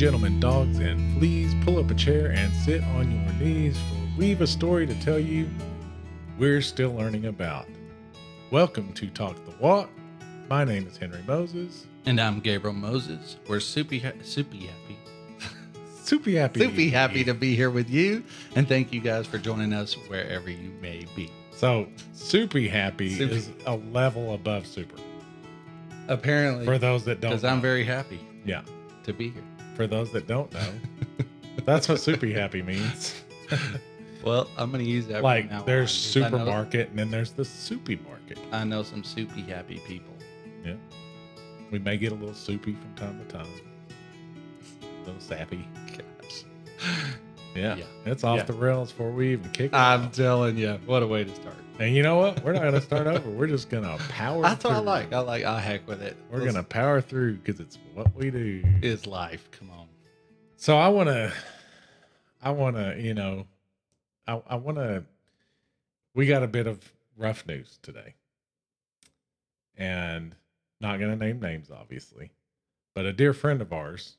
Gentlemen, dogs and fleas, pull up a chair and sit on your knees, for we've a story to tell you we're still learning about. Welcome to Talk the Walk. My name is Henry Moses. And I'm Gabriel Moses. We're super, ha- super happy, Super happy. super happy to be here with you. And thank you guys for joining us wherever you may be. So, super happy is a level above super. Apparently, For those that don't because I'm very happy Yeah. to be here. For those that don't know, that's what super happy means. Well, I'm going to use that. like, now there's on, I know- supermarket and then there's the soupy market. I know some soupy happy people. Yeah. We may get a little soupy from time to time. A little sappy. Gosh. Yeah. Yeah. It's off Yeah. the rails before we even kick it I'm off. telling you, what a way to start. And you know what? We're not going to start over. We're just going to power That's what I like. I like, I heck with it. We're Let's- going to power through because it's what we do. Is life. Come on. So I want to, I want to, you know, I, I want to, we got a bit of rough news today. And not going to name names, obviously, but a dear friend of ours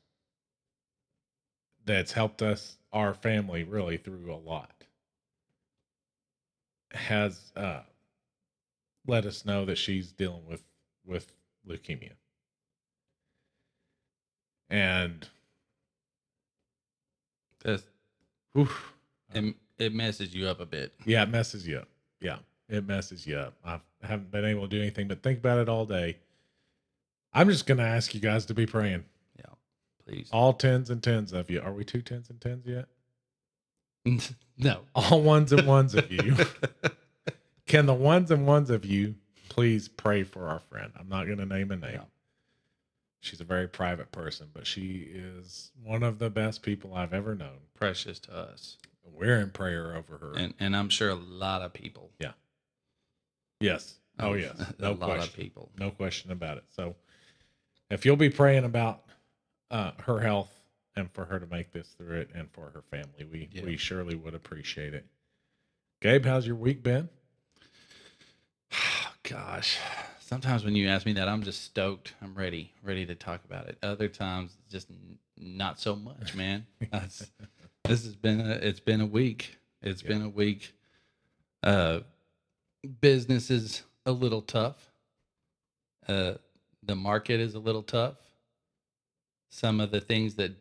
that's helped us, our family, really through a lot, has uh, let us know that she's dealing with with leukemia. And That's, oof, it, it messes you up a bit. Yeah, it messes you up. Yeah, it messes you up. I haven't been able to do anything but think about it all day. I'm just going to ask you guys to be praying. Yeah. Please. All tens and tens of you. Are we two tens and tens yet? no. All ones and ones of you. Can the ones and ones of you please pray for our friend? I'm not going to name a name. Yeah. She's a very private person, but she is one of the best people I've ever known. Precious to us. We're in prayer over her. and and I'm sure a lot of people. Yeah. Yes. Oh, a- yes. a No lot question. of people. no question about it. So, if you'll be praying about uh, her health and for her to make this through it, and for her family, we Yeah. we surely would appreciate it. Gabe, how's your week been? Gosh, sometimes when you ask me that, I'm just stoked. I'm ready, ready to talk about it. Other times, just not so much, man. This has been a, it's been a week. It's Yeah. been a week. Uh, business is a little tough. Uh, the market is a little tough. Some of the things that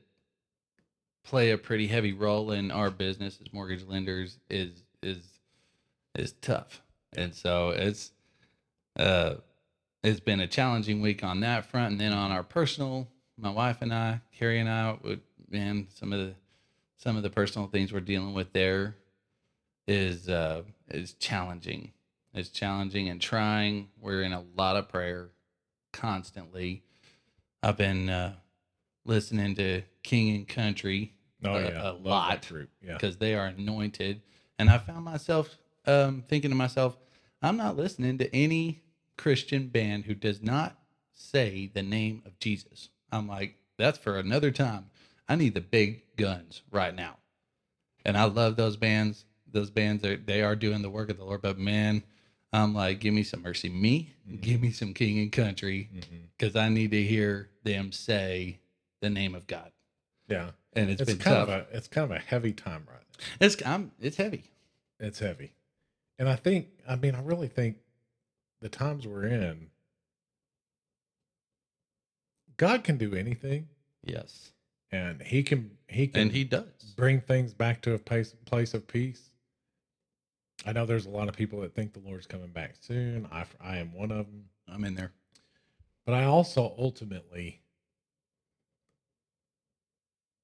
play a pretty heavy role in our business as mortgage lenders is is is tough, and so it's uh it's been a challenging week on that front, and then on our personal, my wife and I, Carrie and I, would man some of the some of the personal things we're dealing with there is uh is challenging. It's challenging and trying. We're in a lot of prayer constantly. I've been uh, listening to King and Country Oh a, yeah, a lot group. Yeah, because they are anointed. And I found myself um, thinking to myself, I'm not listening to any Christian band who does not say the name of Jesus. I'm like, that's for another time. I need the big guns right now. And I love those bands. Those bands are they are doing the work of the Lord. But man, I'm like, give me some MercyMe. Mm-hmm. Give me some King and Country, mm-hmm. because I need to hear them say the name of God. yeah. And it's It's, been kind tough. of a it's kind of a heavy time right now. it's I'm, it's heavy. It's heavy, and I think I mean I really think the times we're in, God can do anything, Yes. and He can He can And he does. bring things back to a place place of peace. I know there's a lot of people that think the Lord's coming back soon. I I am one of them, I'm in there. but I also ultimately,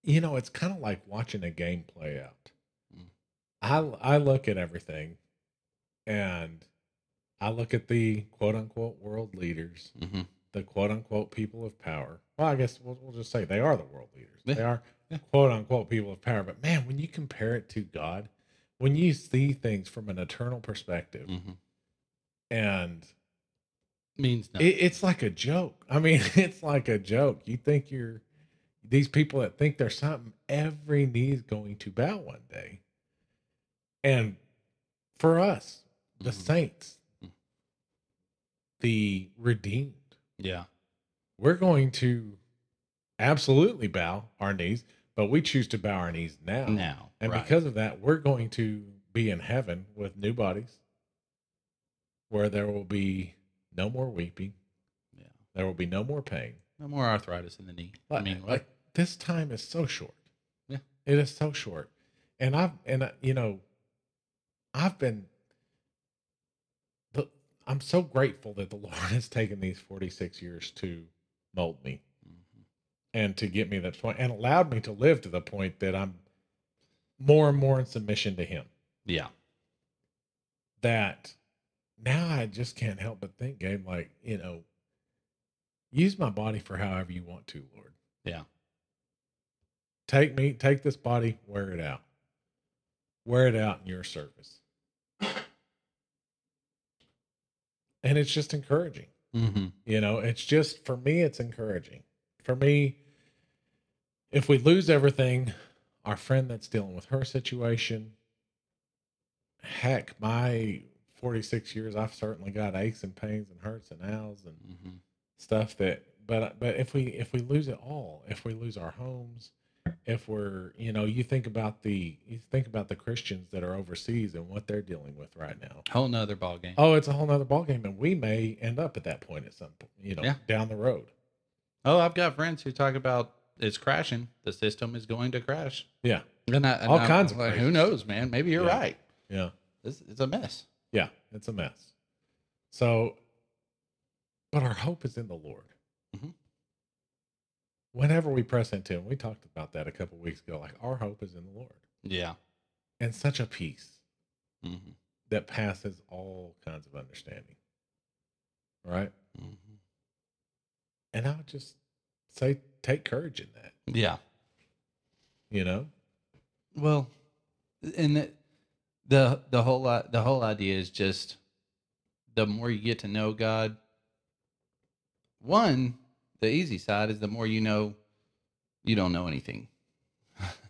you know, it's kind of like watching a game play out. Mm. I I look at everything, and I look at the quote unquote world leaders, Mm-hmm. the quote unquote people of power. Well, I guess we'll, we'll just say they are the world leaders. Yeah. They are Yeah. quote unquote people of power. But man, when you compare it to God, when you see things from an eternal perspective, Mm-hmm. and Means it, it's like a joke. I mean, it's like a joke. You think you're these people that think they're something, every knee is going to bow one day. And for us, the Mhm. saints, Mhm. the redeemed, yeah. we're going to absolutely bow our knees, but we choose to bow our knees now. Now, And right. because of that, we're going to be in heaven with new bodies where there will be no more weeping, yeah, there will be no more pain. no more arthritis in the knee. I mean, like this time is so short. Yeah. It is so short. And I've, and I- you know, I've been, the, I'm so grateful that the Lord has taken these 46 years to mold me Mhm. and to get me to that point and allowed me to live to the point that I'm more and more in submission to Him. yeah, That now I just can't help but think, Gabe, like, you know, use my body for however you want to, Lord. yeah, Take me, take this body, wear it out. Wear it out in your service. And it's just encouraging. hmm You know, it's just for me, it's encouraging. For me, if we lose everything, our friend that's dealing with her situation, heck, my 46 years, I've certainly got aches and pains and hurts and ows and hmm stuff that but but if we if we lose it all if we lose our homes if we're you know you think about the you think about the christians that are overseas and what they're dealing with right now whole nother ball game. oh it's a whole nother ball game and we may end up at that point at some point you know Yeah. down the road Oh, I've got friends who talk about it's crashing. The system is going to crash. yeah And I, and All I'm kinds of like, who knows, man? Maybe you're Yeah. right. yeah This it's a mess. yeah it's a mess so but our hope is in the lord Mhm. Whenever we press into him we talked about that a couple weeks ago like our hope is in the lord Yeah. and such a peace hmm that passes all kinds of understanding. Right? hmm And I would just say take courage in that, Yeah. you know? Well, and the, the the whole the whole idea is just the more you get to know God. One, the easy side is the more you know, you don't know anything.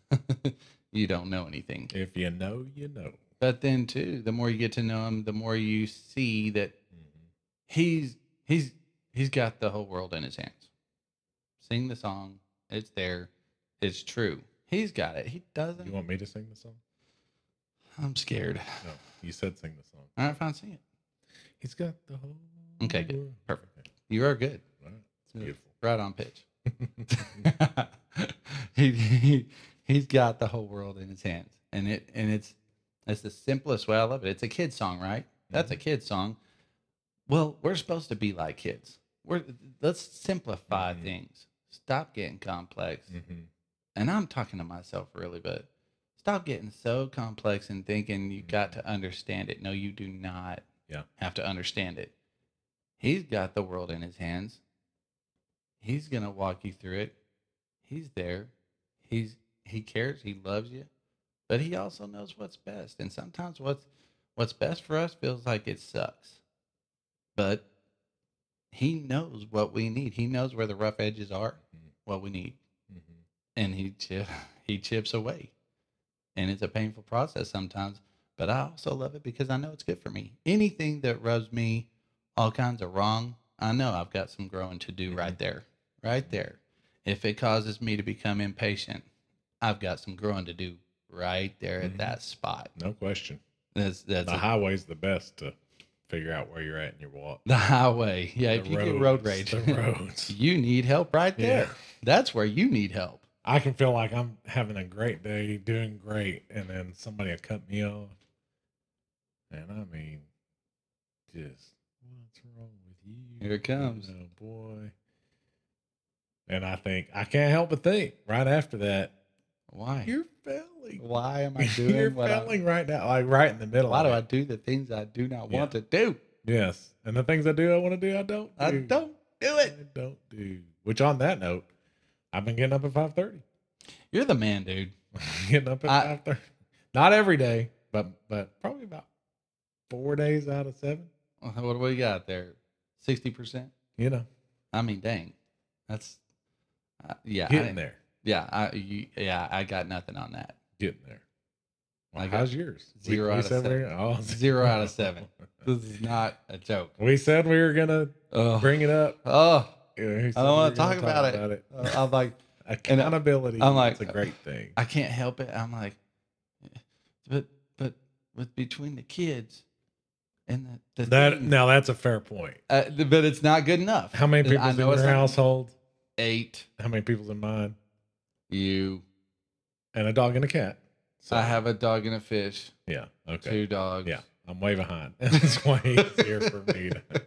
you don't know anything. If you know, you know. But then too, the more you get to know him, the more you see that mm-hmm. he's he's he's got the whole world in his hands. Sing the song. It's there. It's true. He's got it. He doesn't. You want me to sing the song? I'm scared. No, you said sing the song. All right, fine, sing it. He's got the whole. Okay, good. world. Perfect. You are good. It's beautiful. Right on pitch. he, he he's got the whole world in his hands, and it and it's it's the simplest way I love it. It's a kid song, right? That's a kid song. Well, we're supposed to be like kids. We're let's simplify Mhm. things. Stop getting complex. Mhm. And I'm talking to myself really, but stop getting so complex and thinking you got to understand it. No, you do not Yeah. have to understand it. He's got the world in his hands. He's gonna walk you through it. He's there. He's he cares. He loves you, but he also knows what's best. And sometimes what's what's best for us feels like it sucks, but he knows what we need. He knows where the rough edges are, Mhm. what we need, Mhm. and he chip, he chips away. And it's a painful process sometimes, but I also love it because I know it's good for me. Anything that rubs me all kinds of wrong, I know I've got some growing to do right there. Right there. If it causes me to become impatient, I've got some growing to do right there at Mhm. that spot. No question. That's that's The a- highway's the best to figure out where you're at in your walk. the highway. Yeah, The if you get road rage, the roads. you need help right there. Yeah. That's where you need help. I can feel like I'm having a great day, doing great, and then somebody will cut me off. And I mean, just what's wrong with you? Here it comes. Oh boy. And I think I can't help but think right after that, Why? you're failing. Why am I doing you're what I- failing right now, like right in the middle. Why do I do the things I do not Yeah. want to do? Yes, and the things I do, I want to do, I don't. I do. don't do it. I it. don't do. Which on that note, I've been getting up at five thirty. You're the man, dude. getting up at five thirty. Not every day, but but probably about four days out of seven. What do we got there? Sixty percent. You know, I mean, dang, that's uh, yeah, getting I, there, yeah, I you, yeah, I got nothing on that. getting there. Well, I how's yours? zero out of said we seven. were- oh, Zero out of seven. This is not a joke. We said we were gonna Oh, bring it up. oh, Yeah, I don't want to talk about it. Uh, I'm like, Accountability I'm like, is a great thing. I can't help it. I'm like, but but with between the kids and the, the That thing- now that's a fair point. uh, but it's not good enough. How many I people's in your it's household? Eight. How many people's in mine? You. And a dog and a cat. So, I have a dog and a fish. yeah. Okay. Two dogs. Yeah. I'm way behind. That's It's way easier for me to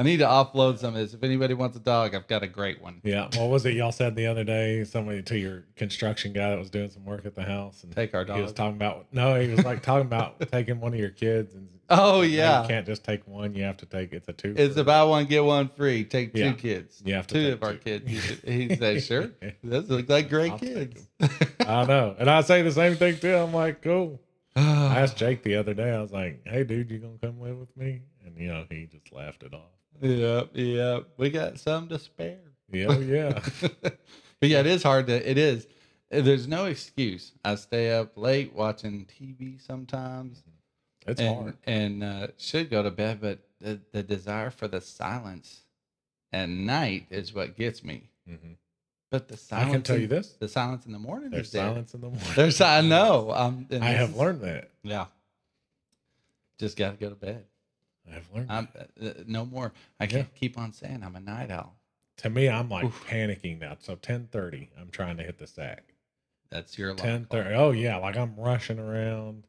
I need to offload some of this. If anybody wants a dog, I've got a great one. Yeah. What was it y'all said the other day? Somebody to your construction guy that was doing some work at the house and Take our dog. he was talking about no, he was like talking about taking one of your kids and Oh no, yeah. you can't just take one. You have to take it's a two. It's for- a buy one get one free. Take two Yeah. kids. You have to two take of our kids. He said- "Sure, those look like great I'll kids." I know, and I say the same thing too. I'm like, cool. I asked Jake the other day. I was like, "Hey, dude, you gonna come live with me?" And you know, he just laughed it off. Yep, yep. We got some to spare. Yeah, oh, yeah. but yeah, it is hard to. It is. There's no excuse. I stay up late watching TV sometimes, It's and hard. and uh, should go to bed, but the, the desire for the silence at night is what gets me. hmm But the silence. I can tell in- you this: the silence in the morning there's silence in the morning. There's. I know. Um, I have is- learned that. Yeah. Just got to go to bed. I have learned. I'm uh, no more. I can't keep on saying I'm a night owl. to me, I'm like Oof. panicking now. So 10:30, I'm trying to hit the sack. That's your Ten alarm thirty. clock. Oh yeah, like I'm rushing around,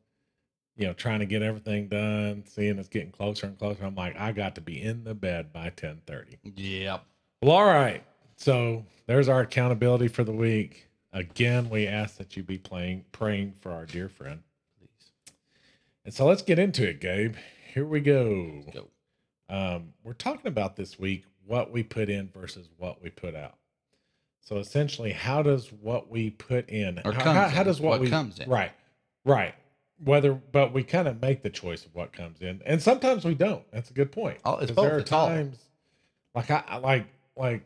you know, trying to get everything done. Seeing it's getting closer and closer. I'm like, I got to be in the bed by ten thirty. Yep. Well, all right. So there's our accountability for the week. Again, we ask that you be playing, praying for our dear friend. Please And so let's get into it, Gabe. Here we go. go. Um, we're talking about this week what we put in versus what we put out. So essentially, how does what we put in, Or how, how, does what, what we comes in. right, right, whether, but we kind of make the choice of what comes in, and sometimes we don't. That's a good point. Oh, it's both. There are all. times, like I, I like, like,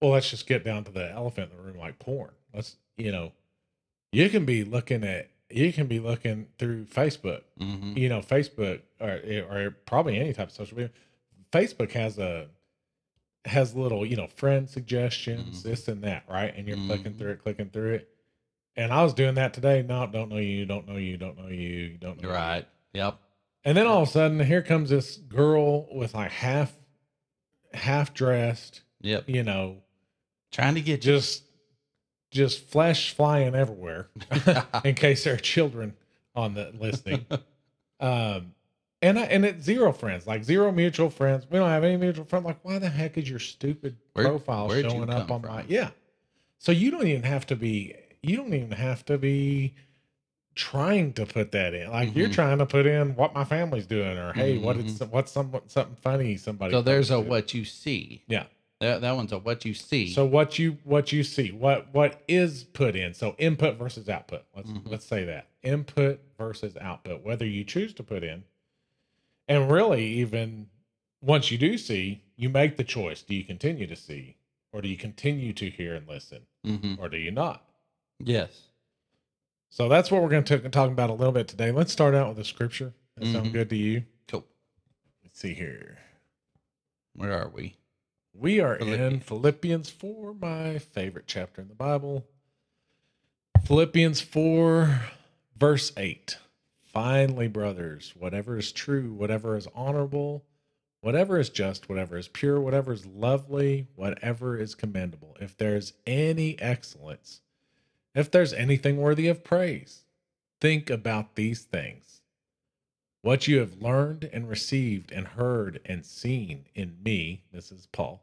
well, let's just get down to the elephant in the room, like porn. Let's, you know, you can be looking at, you can be looking through Facebook hmm you know, Facebook or or probably any type of social media. Facebook has a has little, you know, friend suggestions, Mhm. this and that, right? And you're clicking Mhm. through it, clicking through it. And I was doing that today. No, don't know you, don't know you, don't know you, you don't know. you. Right. Yep. And then all of a sudden, here comes this girl with like half half dressed, Yep. you know, Trying to get just just flesh flying everywhere in case there are children on the listening. um and I, and it's zero friends, like zero mutual friends. We don't have any mutual friends. Like, why the heck is your stupid Where- profile showing up on my? Yeah. So you don't even have to be. You don't even have to be trying to put that in. Like you're Mhm. trying to put in what my family's doing, or hey, what is Mhm. what's some something funny somebody. so there's a what you see. Yeah. That, that one's a what you see. So what you what you see, what what is put in. So input versus output. Let's Mhm. let's say that. Input versus output. Whether you choose to put in. And really even once you do see, you make the choice. Do you continue to see or do you continue to hear and listen hmm or do you not? Yes. So that's what we're going to talk about a little bit today. Let's start out with a scripture. That sound Mhm. good to you? Cool. Let's see here. Where are we? We are in Philippians. Philippians 4, my favorite chapter in the Bible. Philippians 4, verse 8. Finally, brothers, whatever is true, whatever is honorable, whatever is just, whatever is pure, whatever is lovely, whatever is commendable, if there's any excellence, if there's anything worthy of praise, think about these things. What you have learned and received and heard and seen in me, this is Paul,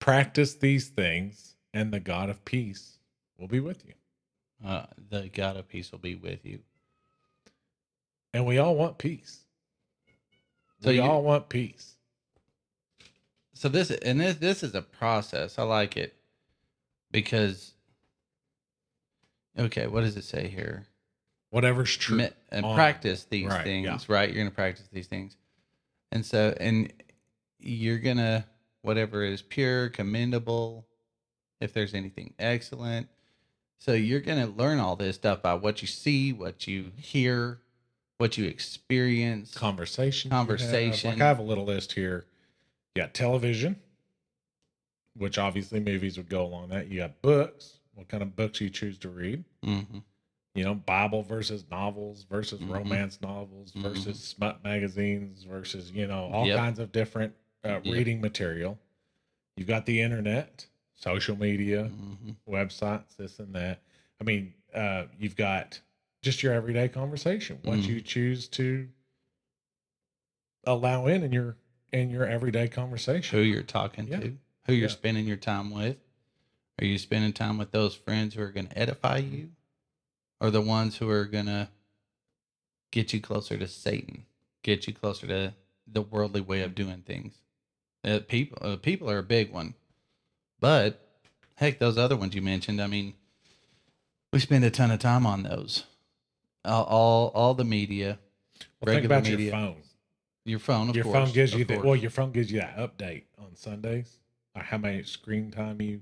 practice these things, and the God of peace will be with you. Uh, the God of peace will be with you. And we all want peace. So we you- all want peace. So this and this this is a process. I like it because okay, what does it say here? Whatever's true. And Honor. practice these Right, things, yeah. right? You're gonna practice these things, and so and you're gonna whatever is pure, commendable, if there's anything excellent. So you're gonna learn all this stuff by what you see, what you hear, what you experience. Conversation. Conversation. Like I have a little list here. You got television. which obviously movies would go along that. You got books, what kind of books you choose to read. Mm-hmm. You know, Bible versus novels versus Mhm. romance novels Mhm. versus smut magazines versus, you know, all Yep. kinds of different uh, Yep. reading material. You've got the internet, social media, Mm-hmm. websites, this and that. I mean, uh, you've got just your everyday conversation. What Mhm. you choose to allow in in your in your everyday conversation. Who you're talking Yeah. to, who you're Yeah. spending your time with. Are you spending time with those friends who are going to edify you, or the ones who are going to get you closer to Satan, get you closer to the worldly way of doing things? Uh, people, uh, people are a big one, but heck, those other ones you mentioned. I mean, we spend a ton of time on those. All, all, all the media, Well, think about media. your phone. your phone, of your course. phone gives you the well, your phone gives you that update on Sundays. Or how many screen time you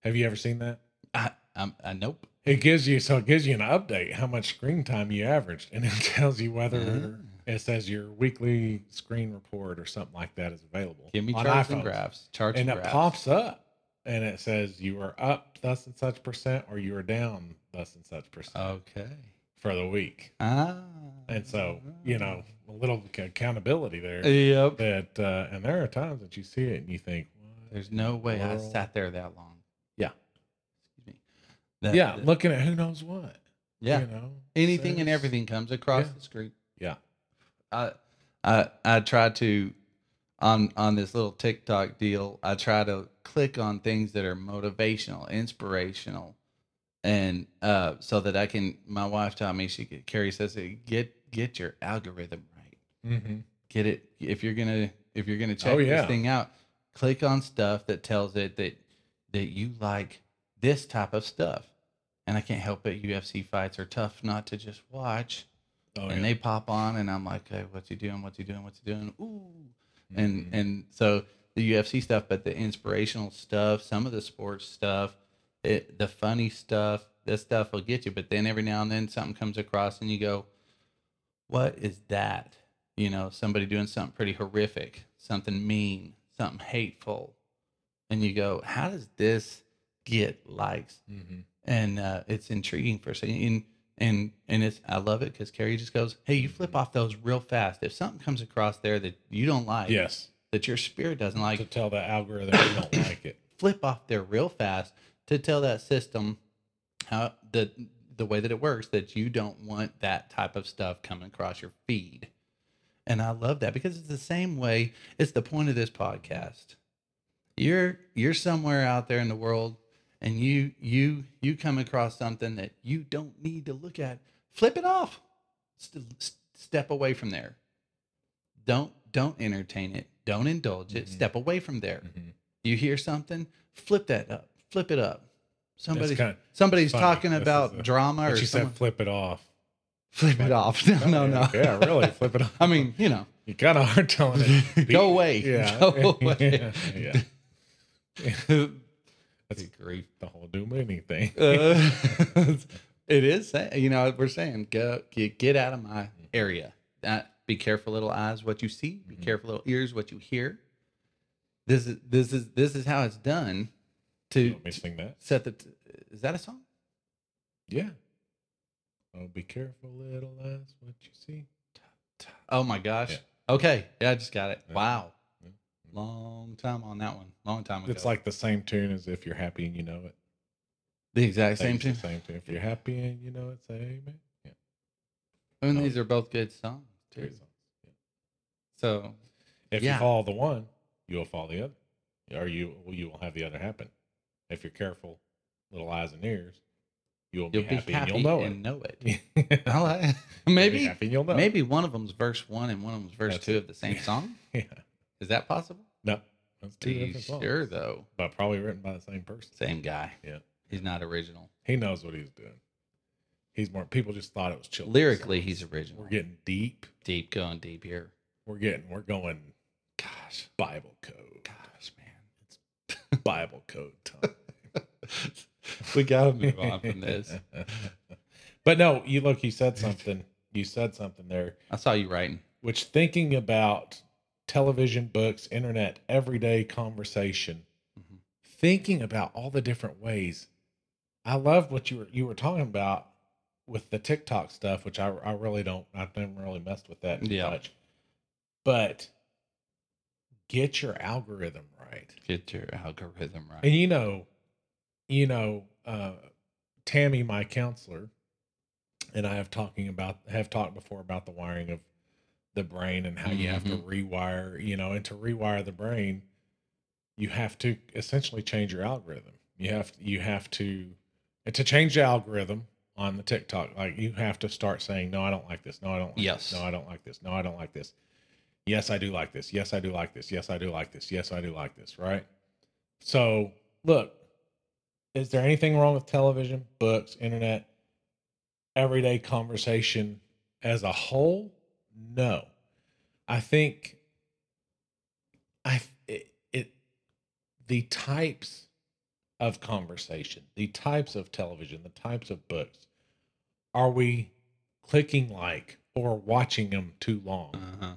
have you ever seen that? I, I'm, I nope. It gives you so it gives you an update how much screen time you averaged, and it tells you whether Ah. It says your weekly screen report or something like that is available. Give me on charts and graphs. Charts and and it graphs. pops up, and it says you are up thus and such percent, or you are down thus and such percent Okay. for the week. Ah. And so you know a little accountability there. Yep. That uh, and there are times that you see it and you think, what There's no way I sat there that long. Yeah. Excuse me. That- yeah, that- looking at who knows what. yeah. You know, Anything and everything comes across Yeah. the screen. Yeah. I I I try to on on this little TikTok deal, I try to click on things that are motivational, inspirational, and uh, so that I can. My wife taught me she Carrie says get get your algorithm right. Mm-hmm. Get it if you're gonna if you're gonna check Oh, yeah. this thing out. Click on stuff that tells it that that you like this type of stuff. And I can't help it. UFC fights are tough not to just watch Oh, and yeah. they pop on and I'm like, hey, what's he doing? What's he doing? What's he doing? Ooh. And Mhm. and so the UFC stuff, but the inspirational stuff, some of the sports stuff, it, the funny stuff, this stuff will get you. But then every now and then something comes across and you go, What is that? You know, somebody doing something pretty horrific, something mean, something hateful. And you go, How does this get likes? Mhm. and uh, it's intriguing for a second. And and and it's I love it because Carrie just goes, "Hey, you flip off those real fast. If something comes across there that you don't like, yes, that your spirit doesn't like, to tell the algorithm you don't like it. flip off there real fast to tell that system how the the way that it works that you don't want that type of stuff coming across your feed. And I love that because it's the same way. It's the point of this podcast. You're you're somewhere out there in the world and you you you come across something that you don't need to look at. Flip it off. St- st- step away from there. Don't don't entertain it. Don't indulge it. Mhm. Step away from there. Mhm. You hear something, flip that up, flip it up. Somebody's kinda- somebody's funny. talking This about a- drama or you someone, said flip it off. flip it off. No, no, no. Yeah, really, flip it off. I mean, you know, you kind of are telling it. Go away. Yeah. Go away. yeah. yeah. That's grief. The whole do anything. Uh, it is, you know, we're saying go get, get out of my area. Uh, be careful, little eyes, what you see. Be Mhm. careful, little ears, what you hear. This is this is this is how it's done to want me to sing that? set the. T- is that a song? Yeah. Oh, be careful, little eyes, what you see. Oh my gosh. Yeah. Okay. Yeah, I just got it. Yeah. Wow. Long time on that one. Long time ago. It's like the same tune as if you're happy and you know it. the exact same tune. Same tune. If you're happy and you know it, say amen. Yeah. I mean, Oh. these are both good songs too. Great songs. Yeah. So If Yeah. you follow the one, you will follow the other, or you you will have the other happen. If you're careful, little eyes and ears, you will be, you'll be happy, happy, and you'll know and know it. it. I You'll maybe happy you'll know. maybe one of them's verse one and one of them's verse That's two it. of the same song. Yeah. Is that possible? No, that's two Are you different songs. sure though? but probably written by the same person. Same guy. Yeah. He's not original. He knows what he's doing. He's more. People just thought it was children. Lyrically, he's original. we're getting deep. deep, going deep here. We're getting. We're going Gosh, Bible code. gosh, man. It's Bible code time. we gotta move on from this. but no, you look. You said something. You said something there. I saw you writing. Which thinking about television, books, internet, everyday conversation, Mhm. thinking about all the different ways. I love what you were you were talking about with the TikTok stuff, which I I really don't I've never really messed with that Yeah. much. But get your algorithm right. Get your algorithm right. And you know, you know, uh, Tammy, my counselor, and I have talking about have talked before about the wiring of the brain and how you have to mm-hmm. rewire. You know, and to rewire the brain, you have to essentially change your algorithm. You have you have to and to change the algorithm on the TikTok. Like you have to start saying, "No, I don't like this. No, I don't. Like Yes. This. No, I don't like this. No, I don't like this. Yes, I do like this. Yes, I do like this. Yes, I do like this. Yes, I do like this. Right. So look, is there anything wrong with television, books, internet, everyday conversation as a whole? No. I think I it, it the types of conversation, the types of television, the types of books, are we clicking like or watching them too long? Uh huh.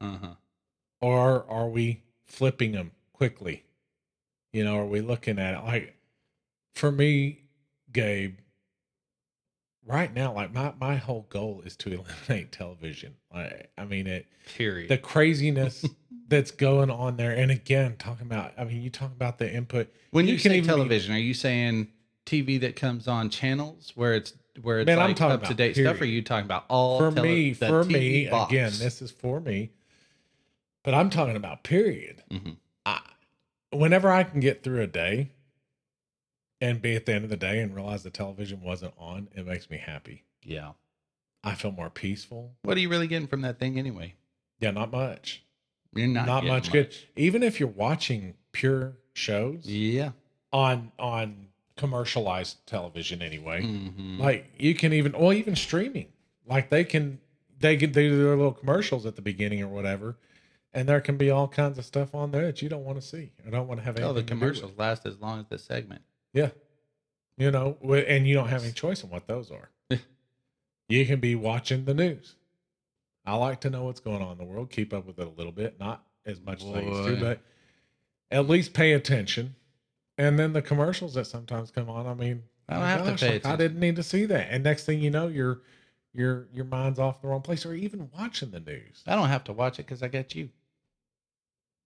Uh huh. or are we flipping them quickly? You know, are we looking at it like for me, Gabe, right now, like my, my whole goal is to eliminate television. Like, I mean, it, Period. the craziness that's going on there. And again, talking about, I mean, you talk about the input. when you, you can say even be- television, are you saying TV that comes on channels where it's where it's Man, I'm like talking up to date stuff? Or are you talking about all for tele- me, the for TV me, box? again, this is for me, but I'm talking about period. Mhm. I, whenever I can get through a day and be at the end of the day and realize the television wasn't on, it makes me happy. Yeah. I feel more peaceful. What are you really getting from that thing anyway? Yeah, not much. You're not Not, getting much, good. Even if you're watching pure shows Yeah. on on commercialized television anyway. Mhm. Like you can even or even streaming. Like they can they can do their little commercials at the beginning or whatever. And there can be all kinds of stuff on there that you don't want to see. I don't want to have oh, the to do with. commercials last as long as the segment. Yeah. You know, and you don't have any choice on what those are. you can be watching the news. I like to know what's going on in the world, keep up with it a little bit, not as much as I used to, but at least pay attention. And then the commercials that sometimes come on, I mean, I don't have to pay like, I didn't need to see that. And next thing you know, your your your mind's off the wrong place or even watching the news. I don't have to watch it because I got you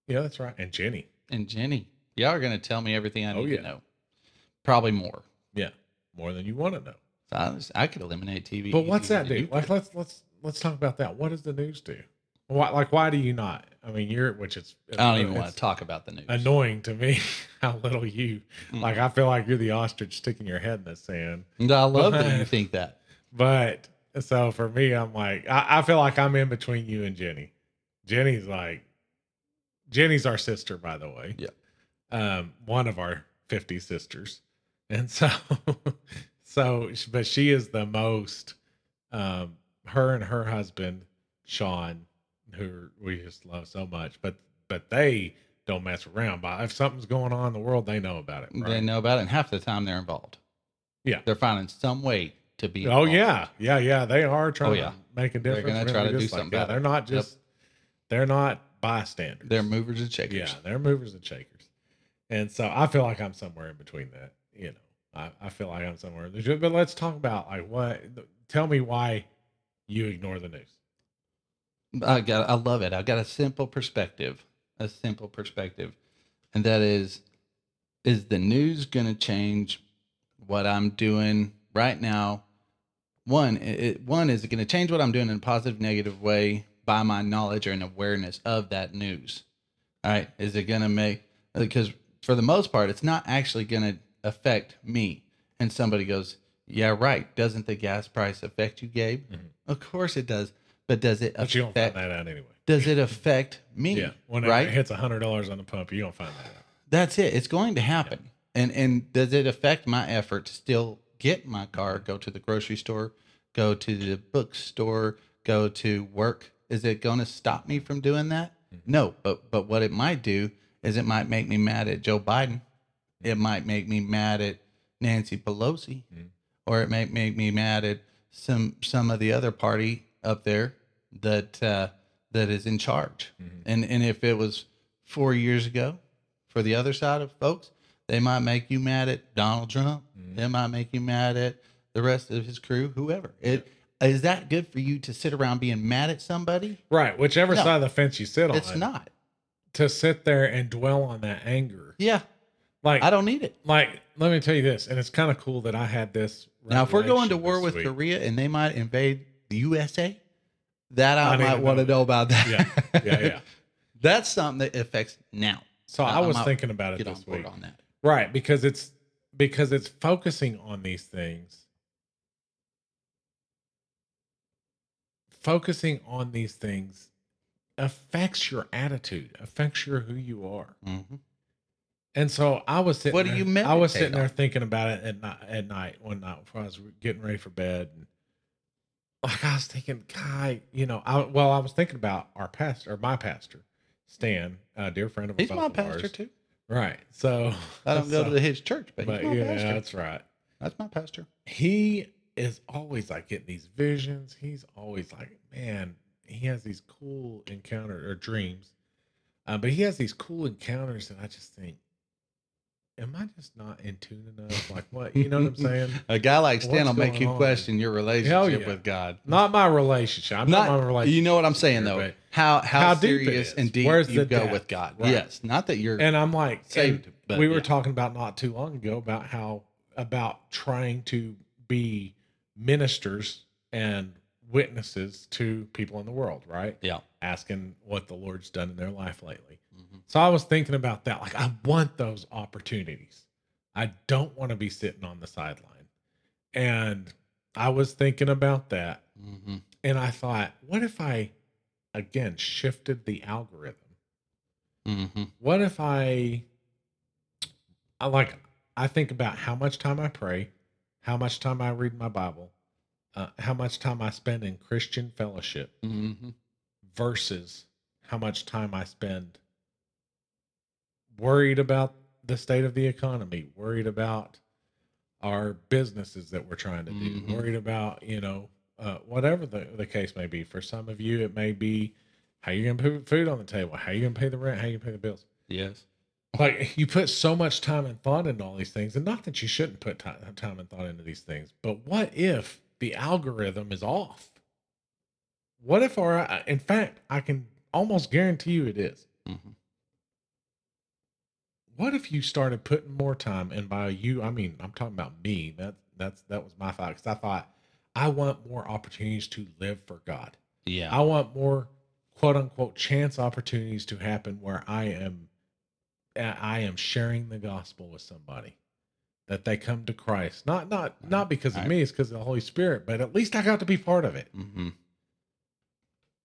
Yeah, that's right. And Jenny. and Jenny. Y'all are going to tell me everything I Oh, need yeah. to know. Probably more. Yeah. More than you want to know. So I, was- I could eliminate TV. But what's that do? Like let's let's let's talk about that. What does the news do? Why like why do you not? I mean, you're which is I don't even want to talk about the news. Annoying to me how little you Mm. like. I feel like you're the ostrich sticking your head in the sand. And I love that you think that. But so for me, I'm like I, I feel like I'm in between you and Jenny. Jenny's like Jenny's our sister, by the way. Yeah. Um, one of our 50 sisters. And so so but she is the most um her and her husband, Sean, who we just love so much, but but they don't mess around. But if something's going on in the world, they know about it. They know about it, and half the time they're involved. Yeah. They're finding some way to be. involved. Oh yeah, yeah, yeah. They are trying Oh, yeah. to make a difference They're gonna try to do like, something yeah, they're not Yep. just they're not bystanders. They're movers and shakers. yeah, they're movers and shakers. And so I feel like I'm somewhere in between that. You know, I, I feel like I'm somewhere. But let's talk about like what. Tell me why you ignore the news. I got I love it. I've got a simple perspective. A simple perspective. And that is is the news going to change what I'm doing right now? One, it, it- one is it going to change what I'm doing in a positive negative way by my knowledge or an awareness of that news? All right, is it going to make because for the most part it's not actually going to affect me. And somebody goes, "Yeah, right. Doesn't the gas price affect you, Gabe?" Mhm. Of course it does. But does it But you don't find affect that out anyway. does it affect me? Yeah, when right? it hits a hundred dollars on the pump, you don't find that out. That's it. It's going to happen. And and does it affect my effort to still get my car, go to the grocery store, go to the bookstore, go to work? Is it going to stop me from doing that? No, but but what it might do is it might make me mad at Joe Biden. It might make me mad at Nancy Pelosi, Mhm. or it might make me mad at some some of the other party up there that uh, that is in charge. Mhm. And and if it was four years ago for the other side of folks, They might make you mad at Donald Trump. Mhm. They might make you mad at the rest of his crew, whoever. It is that good for you to sit around being mad at somebody? Right. Whichever No. side of the fence you sit on. It's not. To sit there and dwell on that anger. Yeah, Like, I don't need it. like, let me tell you this, and it's kind of cool that I had this. Now, if we're going to war with week. Korea and they might invade the USA, that I, I might want to know. about that. Yeah, yeah, yeah. That's something that affects now. So I, I- was thinking about it Get on this board week. on that. Right, because it's because it's focusing on these things. Focusing on these things affects your attitude, affects your who you are. hmm And so I was sitting. What do there, you I was meditate sitting there thinking about it at night, at night one night before I was getting ready for bed. And like I was thinking, guy, you know, I well, I was thinking about our pastor, or my pastor, Stan, a dear friend of He's my pastor ours. too. Right. So I don't go to his church, but, but yeah, pastor. that's right. That's my pastor. He is always like getting these visions. He's always like, man, he has these cool encounters or dreams. Uh, but he has these cool encounters, and I just think, am I just not in tune enough? Like, what? You know what I'm saying? A guy like Stan What's will make going you on? question your relationship yeah. with God. Not my relationship. I'm not, Not, my relationship. you know what I'm saying though. but- How how, How serious is. and deep Where's you go depth? with God. Right. Yes, not that you're and I'm like, saved, but we were yeah. talking about not too long ago about how about trying to be ministers and witnesses to people in the world, right? yeah. Asking what the Lord's done in their life lately. Mhm. So I was thinking about that. Like, I want those opportunities. I don't want to be sitting on the sideline. And I was thinking about that. Mhm. And I thought, what if I, again, shifted the algorithm? Mhm. What if I, I like, I think about how much time I pray, how much time I read my Bible, uh, how much time I spend in Christian fellowship Mhm. versus how much time I spend worried about the state of the economy, worried about our businesses that we're trying to do, Mhm. worried about, you know, uh, whatever the, the case may be. For some of you, it may be how you're going to put food on the table, how you're going to pay the rent, how you pay the bills. Yes. Like you put so much time and thought into all these things, and not that you shouldn't put time, time and thought into these things, but what if the algorithm is off? What if our, in fact, I can almost guarantee you it is. Mhm. What if you started putting more time, and by you, I mean I'm talking about me. That that's that was my thought because I thought I want more opportunities to live for God. Yeah. I want more quote unquote chance opportunities to happen where I am I am sharing the gospel with somebody that they come to Christ. Not not not because of Right. me, it's because of the Holy Spirit, but at least I got to be part of it. hmm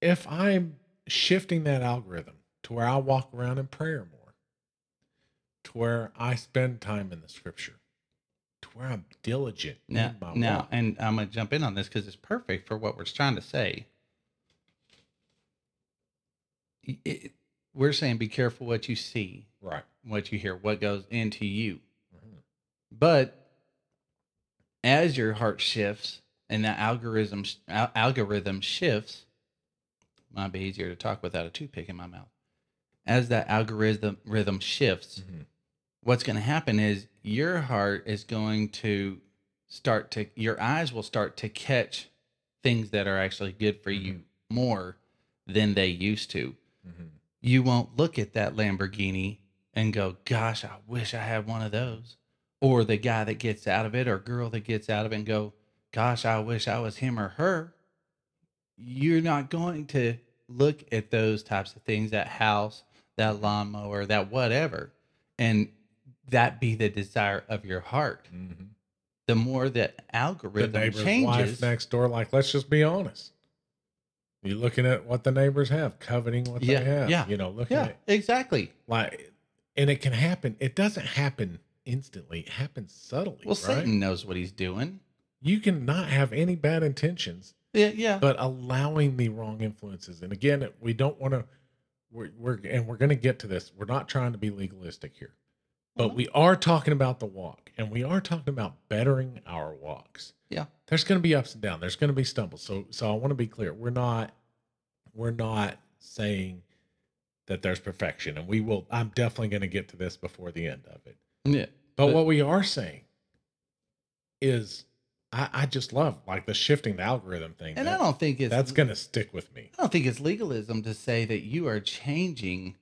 If I'm shifting that algorithm to where I walk around in prayer more, to where I spend time in the scripture, to where I'm diligent Now, in my now, walk. and I'm gonna jump in on this because it's perfect for what we're trying to say. It- it- we're saying be careful what you see, Right. what you hear, what goes into you. Mhm. But as your heart shifts and that algorithm al- algorithm shifts, might be easier to talk without a toothpick in my mouth. As that algorithm rhythm shifts, Mhm. what's going to happen is your heart is going to start to your eyes will start to catch things that are actually good for you more than they used to Mhm. you won't look at that lamborghini and go gosh i wish i had one of those or the guy that gets out of it or girl that gets out of it and go gosh i wish i was him or her you're not going to look at those types of things that house that lawnmower that whatever and that be the desire of your heart Mhm. the more that the algorithm neighbor's changes wife next door. Like, let's just be honest. You're looking at what the neighbors have, coveting what Yeah, they have. yeah, You know, looking yeah at exactly like, and it can happen. It doesn't happen instantly. It happens subtly. well right? satan knows what he's doing You can not have any bad intentions, yeah yeah but allowing the wrong influences. And again, we don't want to. We're, we're and we're going to get to this. We're not trying to be legalistic here, but Mhm. we are talking about the walk, and we are talking about bettering our walks. Yeah. there's going to be ups and downs. There's going to be stumbles. So, so I want to be clear. We're not, we're not saying that there's perfection, and we will. I'm definitely going to get to this before the end of it. Yeah. But, But- what we are saying is, I, I just love like the shifting the algorithm thing. And That- I don't think it's that's going to stick with me. I don't think it's legalism to say that you are changing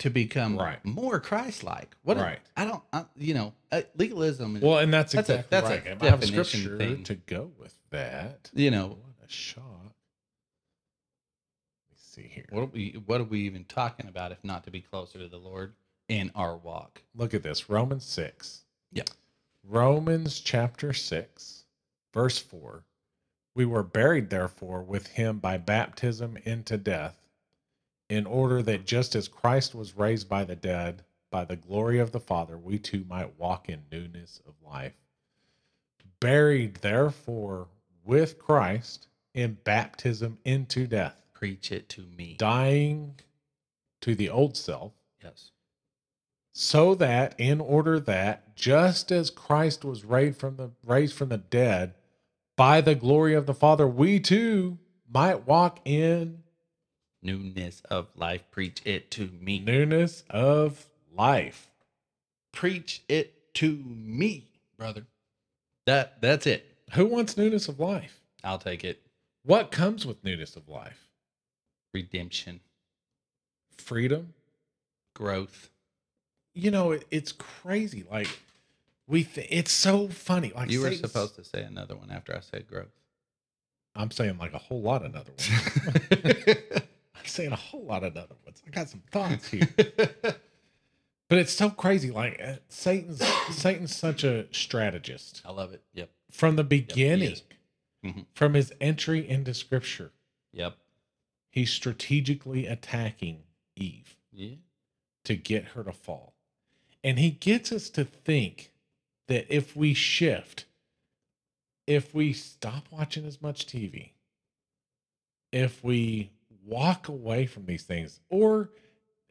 to become Right. more Christ-like. What? Right. I don't. I, you know, uh, legalism. Is, Well, and that's That's a- exactly that's a right. I have a scripture thing. to go with that. you know, What a shock. Let me see here. what are we? What are we even talking about if not to be closer to the Lord in our walk? Look at this Romans 6. Yeah. Romans chapter 6, verse 4. We were buried, therefore, with him by baptism into death, in order that just as Christ was raised by the dead by the glory of the Father, we too might walk in newness of life. Buried, therefore, with Christ in baptism into death, Preach it to me. dying to the old self Yes. So that in order that just as Christ was raised from the raised from the dead by the glory of the Father, we too might walk in Newness of life. Preach it to me. newness of life. Preach it to me, brother. That that's it. Who wants newness of life? I'll take it. What comes with newness of life? Redemption, Freedom. growth. You know, it, it's crazy. Like we, th- it's so funny. Like you were supposed to say another one after I said growth. I'm saying like a whole lot of other ones. I'm saying a whole lot of other ones. I got some thoughts here. But it's so crazy. Like uh, Satan's Satan's such a strategist I love it. Yep. from the beginning, is. Mhm. from his entry into Scripture. Yep. He's strategically attacking Eve Yeah. to get her to fall, and he gets us to think that if we shift, if we stop watching as much TV, if we walk away from these things, or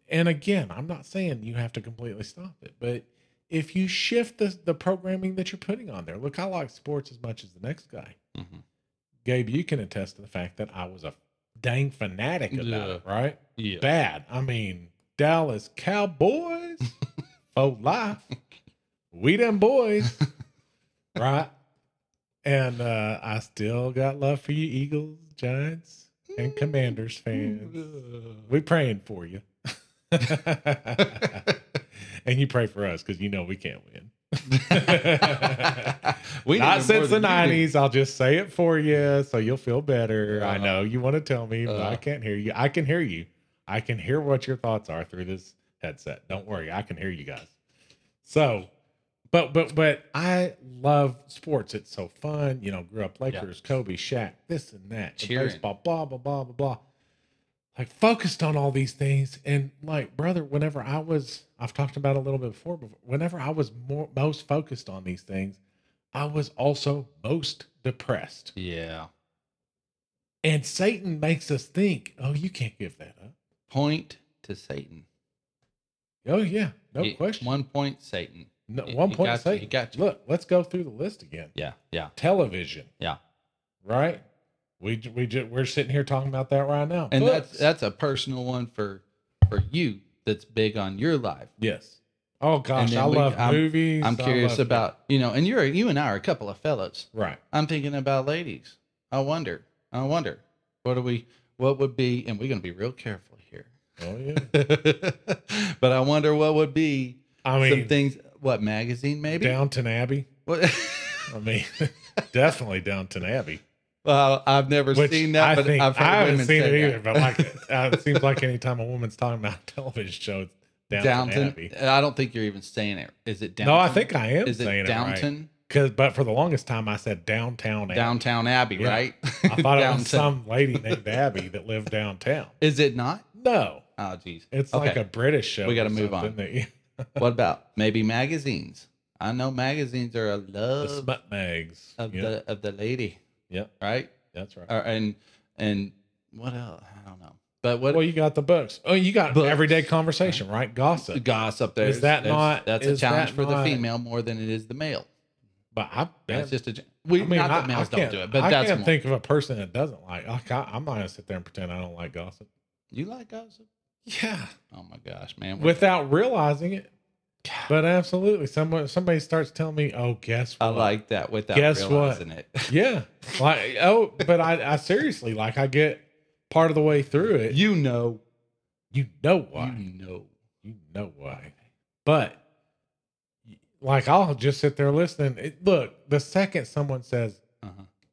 and again, I'm not saying you have to completely stop it, but if you shift the, the programming that you're putting on there, look, I like sports as much as the next guy. hmm Gabe, you can attest to the fact that I was a dang fanatic about Yeah. it, right? Yeah. Bad. I mean, Dallas Cowboys for life. We them boys, right? And uh, I still got love for you, Eagles, Giants, and Commanders fans. We praying for you. and you pray for us because you know we can't win. we Not since the than you do. nineties. I'll just say it for you so you'll feel better. I Uh-huh. know you want to tell me, but I Uh-huh. can't hear you. I can hear you. I can hear what your thoughts are through this headset. Don't worry, I can hear you guys. So, but but but I love sports. It's so fun. You know, grew up Lakers, Kobe, Shaq, this and that, Cheering. baseball, blah blah blah blah blah. Like focused on all these things, and like brother, whenever I was, I've talked about a little bit before, but whenever I was more most focused on these things, I was also most depressed. Yeah. And Satan makes us think, oh, you can't give that up. Point to Satan. Oh yeah, no He- question. One point Satan. no, he- one he point got you, Satan. he got you. Look, let's go through the list again. Yeah. Yeah. Television, Yeah. right? We j- we just we're sitting here talking about that right now. And that's Books. that's a personal one for for you that's big on your life. yes. Oh gosh, then I we- love I'm- movies. I'm I curious love- about you know, and you're you and I are a couple of fellows. right. I'm thinking about ladies. I wonder. I wonder. What do we? What would be? And we're gonna be real careful here. Oh yeah. but I wonder what would be I some mean, things. What magazine? Maybe. Downton Abbey. What? I mean, definitely Downton Abbey. well, I've never Which seen that, I but think I've heard I haven't women seen say it either. that. But like, uh, it seems like anytime a woman's talking about a television show, it's Downton, Downton. Abbey. I don't think you're even saying it. Is it Downton? No, I think I am Is it saying it right. Downton? Cause, but for the longest time, I said downtown. Abbey. Downtown Abbey, Yeah. right? I thought it was some lady named Abby that lived downtown. Is it not? No, Oh, geez. it's like a British show. We gotta move on. What about maybe magazines? I know magazines are a the love smut mags. of Yep, the of the lady, yep, right? that's right. Or, and and what else? I don't know. But what Well, you got the books. Oh, you got Books. everyday conversation, right? Gossip. gossip there Is that not- that's a challenge that for the female more than it is the male. But I, That's just a we I mean, not I, that males don't can't, do it, but I that's can't more. think of a person that doesn't like. I I'm not gonna sit there and pretend I don't like gossip. you like gossip? Yeah, Oh my gosh, man! Without realizing it. But absolutely, someone somebody starts telling me, "Oh, guess I like that without Guess what? realizing it. yeah, like oh, but I, I seriously like I get part of the way through it. you know. You know why? You know. You know why? But like I'll just sit there listening. It, look, the second someone says.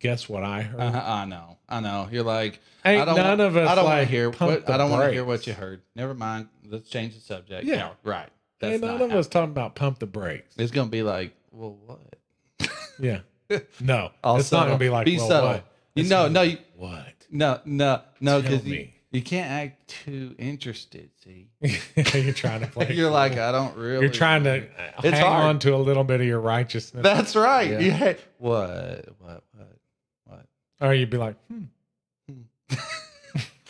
"Guess what I heard?" Uh-huh, I know. I know. You're like, Ain't I don't none wa- of us I don't like want to hear. What, I don't want to hear what you heard. Never mind. Let's change the subject. Yeah. No, right. Ain't That's none not of us talking about pump the brakes. It's gonna be like, well, what? Yeah, no, All it's not gonna be like Be well, subtle. What? You know, no, you- what? No, no, no, because you, you can't act too interested. See, You're trying to play. you're like, I don't really. You're trying to It's hang hard. on to a little bit of your righteousness, That's right. Yeah. Yeah. What? What? What? Or you'd be like, hmm. Hmm.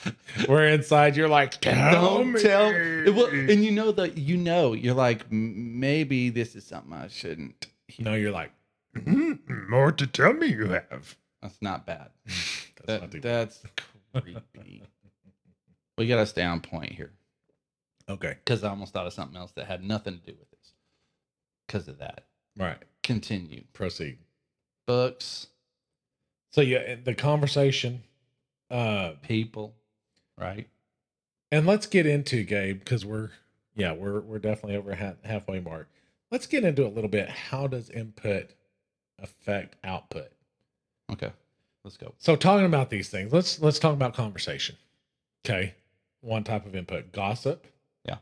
Where inside you're like, tell Don't me. tell. Well, and you know that you know you're like "M- maybe this is something I shouldn't. hear." No, you're like, "Mm, more to tell me you have. That's not bad. That's That, not too- that's creepy. we gotta stay on point here okay, because I almost thought of something else that had nothing to do with this. Because of that, right. continue. Proceed. Books, So yeah, the conversation, uh, people, right? and let's get into Gabe because we're yeah we're we're definitely over ha- halfway mark. Let's get into a little bit. How does input affect output? Okay, let's go. So talking about these things, let's let's talk about conversation. Okay. One type of input, gossip. Yeah.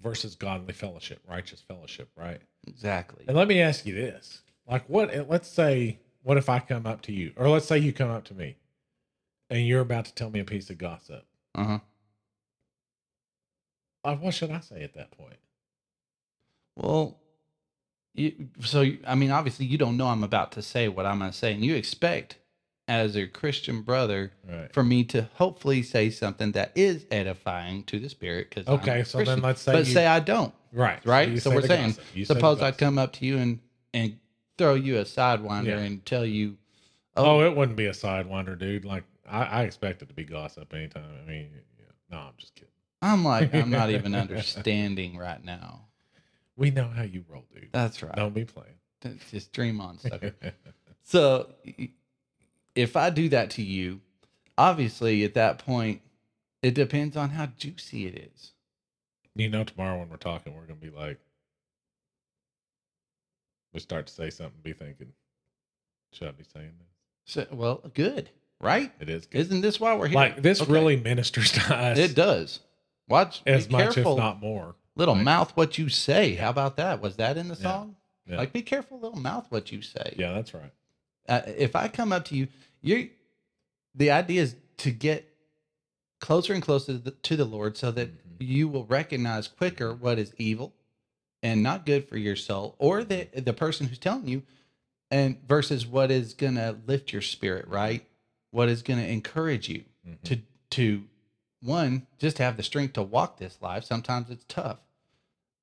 Versus godly fellowship, righteous fellowship, right? Exactly. And let me ask you this. Like what let's say what if I come up to you or let's say you come up to me and you're about to tell me a piece of gossip. Uh huh. Uh, what should I say at that point? Well, you, so I mean, obviously, you don't know I'm about to say what I'm going to say, and you expect, as a Christian brother, Right. for me to hopefully say something that is edifying to the spirit. Because Okay, so then let's say but you- say I don't, Right. right? So, say we're saying, suppose I come up to you and and throw you a sidewinder Yeah. and tell you, oh, oh, it wouldn't be a sidewinder, dude. Like I, I expect it to be gossip anytime. I mean, yeah. no, I'm just kidding. I'm like, I'm not even understanding right now. We know how you roll, dude. That's right. Don't be playing. Just dream on, sucker. So if I do that to you, obviously at that point, it depends on how juicy it is. you know, tomorrow when we're talking, we're gonna be like, we start to say something, be thinking, should I be saying this? So, well, good, right? It is good. Isn't this why we're here? like this Okay. really ministers to us It does. Watch as be much, careful. if not more. little Like- mouth what you say. How about that? Was that in the Yeah. song? Yeah. Like, be careful, little mouth what you say. Yeah, that's right. uh, if I come up to you, you the idea is to get closer and closer to the, to the Lord so that Mhm. you will recognize quicker what is evil and not good for your soul or the the person who's telling you and versus what is going to lift your spirit, right? What is going to encourage you Mhm. to to one just have the strength to walk this life. Sometimes it's tough.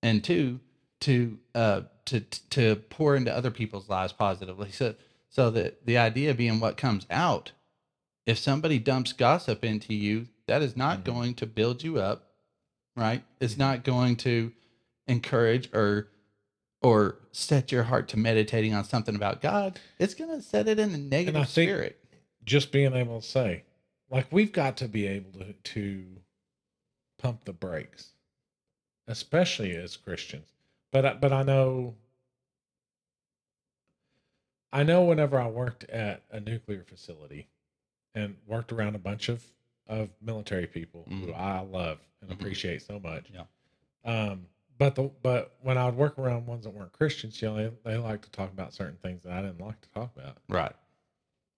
And two, to uh to to pour into other people's lives positively. So so that the idea being what comes out, if somebody dumps gossip into you, that is not Mhm. going to build you up, right? It's not going to encourage or or set your heart to meditating on something about God. It's going to set it in a negative spirit. Just being able to say, like, we've got to be able to, to pump the brakes, especially as Christians. But I, but I know, I know whenever I worked at a nuclear facility and worked around a bunch of of military people who Mhm. I love and Mhm. appreciate so much. Yeah. Um, but the but when I would work around ones that weren't Christians, you know, they, they like to talk about certain things that I didn't like to talk about. Right.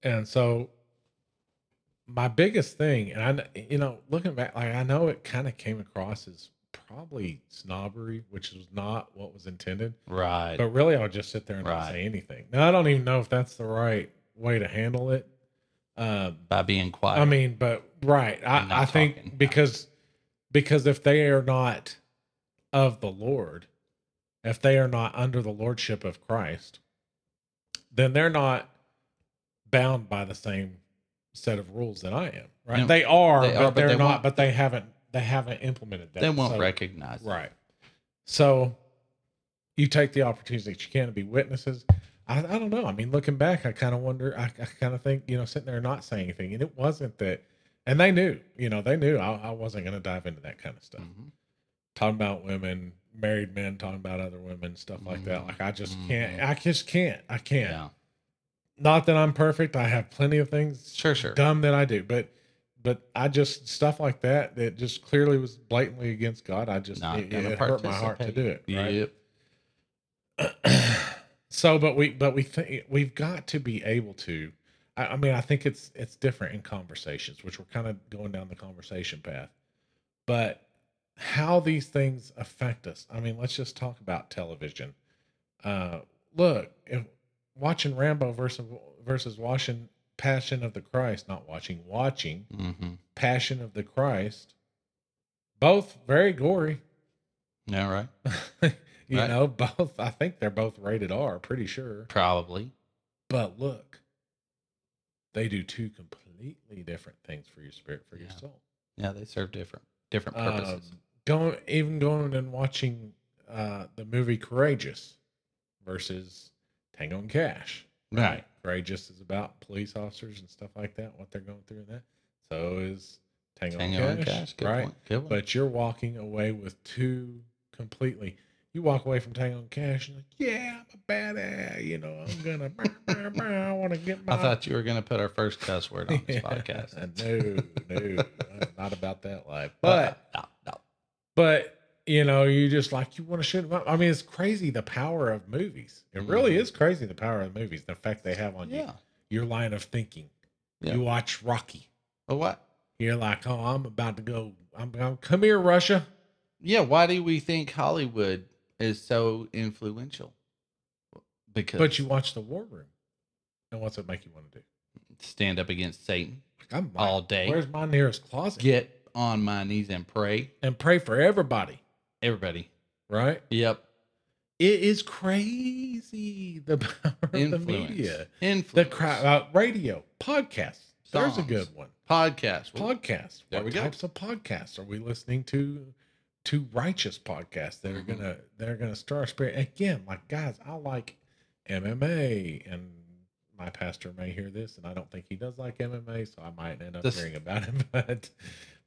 And so my biggest thing, and I, you know, looking back, like I know it kind of came across as probably snobbery, which was not what was intended. Right. But really, I would just sit there and not say anything. Now I don't even know if that's the right way to handle it. Um, By being quiet. I mean, but right, I, I think talking. because because if they are not of the Lord, if they are not under the lordship of Christ, then they're not bound by the same set of rules that I am. Right? No, they are, they but are, but they're they not. But they haven't. They haven't implemented that. they won't So- recognize it. Right. So you take the opportunities that you can to be witnesses. I, I don't know. I mean, looking back, I kind of wonder. I, I kind of think, you know, sitting there not saying anything, and it wasn't that. And they knew, you know, they knew I, I wasn't going to dive into that kind of stuff. Mhm. Talking about women, married men, talking about other women, stuff like that. Mhm. Like I just Mhm. can't. I just can't. I can't. Yeah. Not that I'm perfect. I have plenty of things Sure, sure. dumb that I do, but but I just stuff like that that just clearly was blatantly against God. I just Not it, gonna it hurt my heart to participate. do it. Right. Yep. so, but we but we think we've got to be able to. I, I mean, I think it's it's different in conversations, which we're kind of going down the conversation path, but how these things affect us. I mean, let's just talk about television. Uh, look, if watching Rambo versus versus watching Passion of the Christ, not watching, watching Mm-hmm. Passion of the Christ, both very gory. Yeah, right. you Right. know, both. I think they're both rated R. Pretty sure. Probably. But look, they do two completely different things for your spirit, for your soul. Yeah, they serve different different purposes. Um, going even going and watching uh, the movie Courageous versus Tango and Cash. Right. right. Courageous is about police officers and stuff like that, what they're going through and that. So is Tango, Tango and and Cash, Cash. Good right? point. Good one. But you're walking away with two completely. You walk away from Tango and Cash and like, yeah, I'm a badass. You know, I'm gonna. I want to get my. I thought you were going to put our first cuss word on this podcast. no, no, not about that life. But no, no. But you know, you just like you want to shoot 'em up. I mean, it's crazy the power of movies. It really Mhm. is crazy the power of movies, the effect they have on you, Yeah. your line of thinking. Yeah. You watch Rocky, But what? you're like, oh, I'm about to go. I'm, I'm come here, Russia. Yeah. Why do we think Hollywood is so influential? Because But you watch the War Room, and what's it make you want to do? stand up against Satan Like, I'm all day. Where's my nearest closet? Get on my knees and pray. and pray for everybody, Everybody. right? Yep. It is crazy the power of the Influence. media, Influence. the crowd, uh, radio, podcasts. There's a good one. Podcast. Podcast. There what we go. types of podcasts are we listening to? To righteous podcasts that are Mhm. gonna that are gonna stir our spirit. Again, like guys, I like MMA, and my pastor may hear this, and I don't think he does like MMA, so I might end up This- hearing about him. But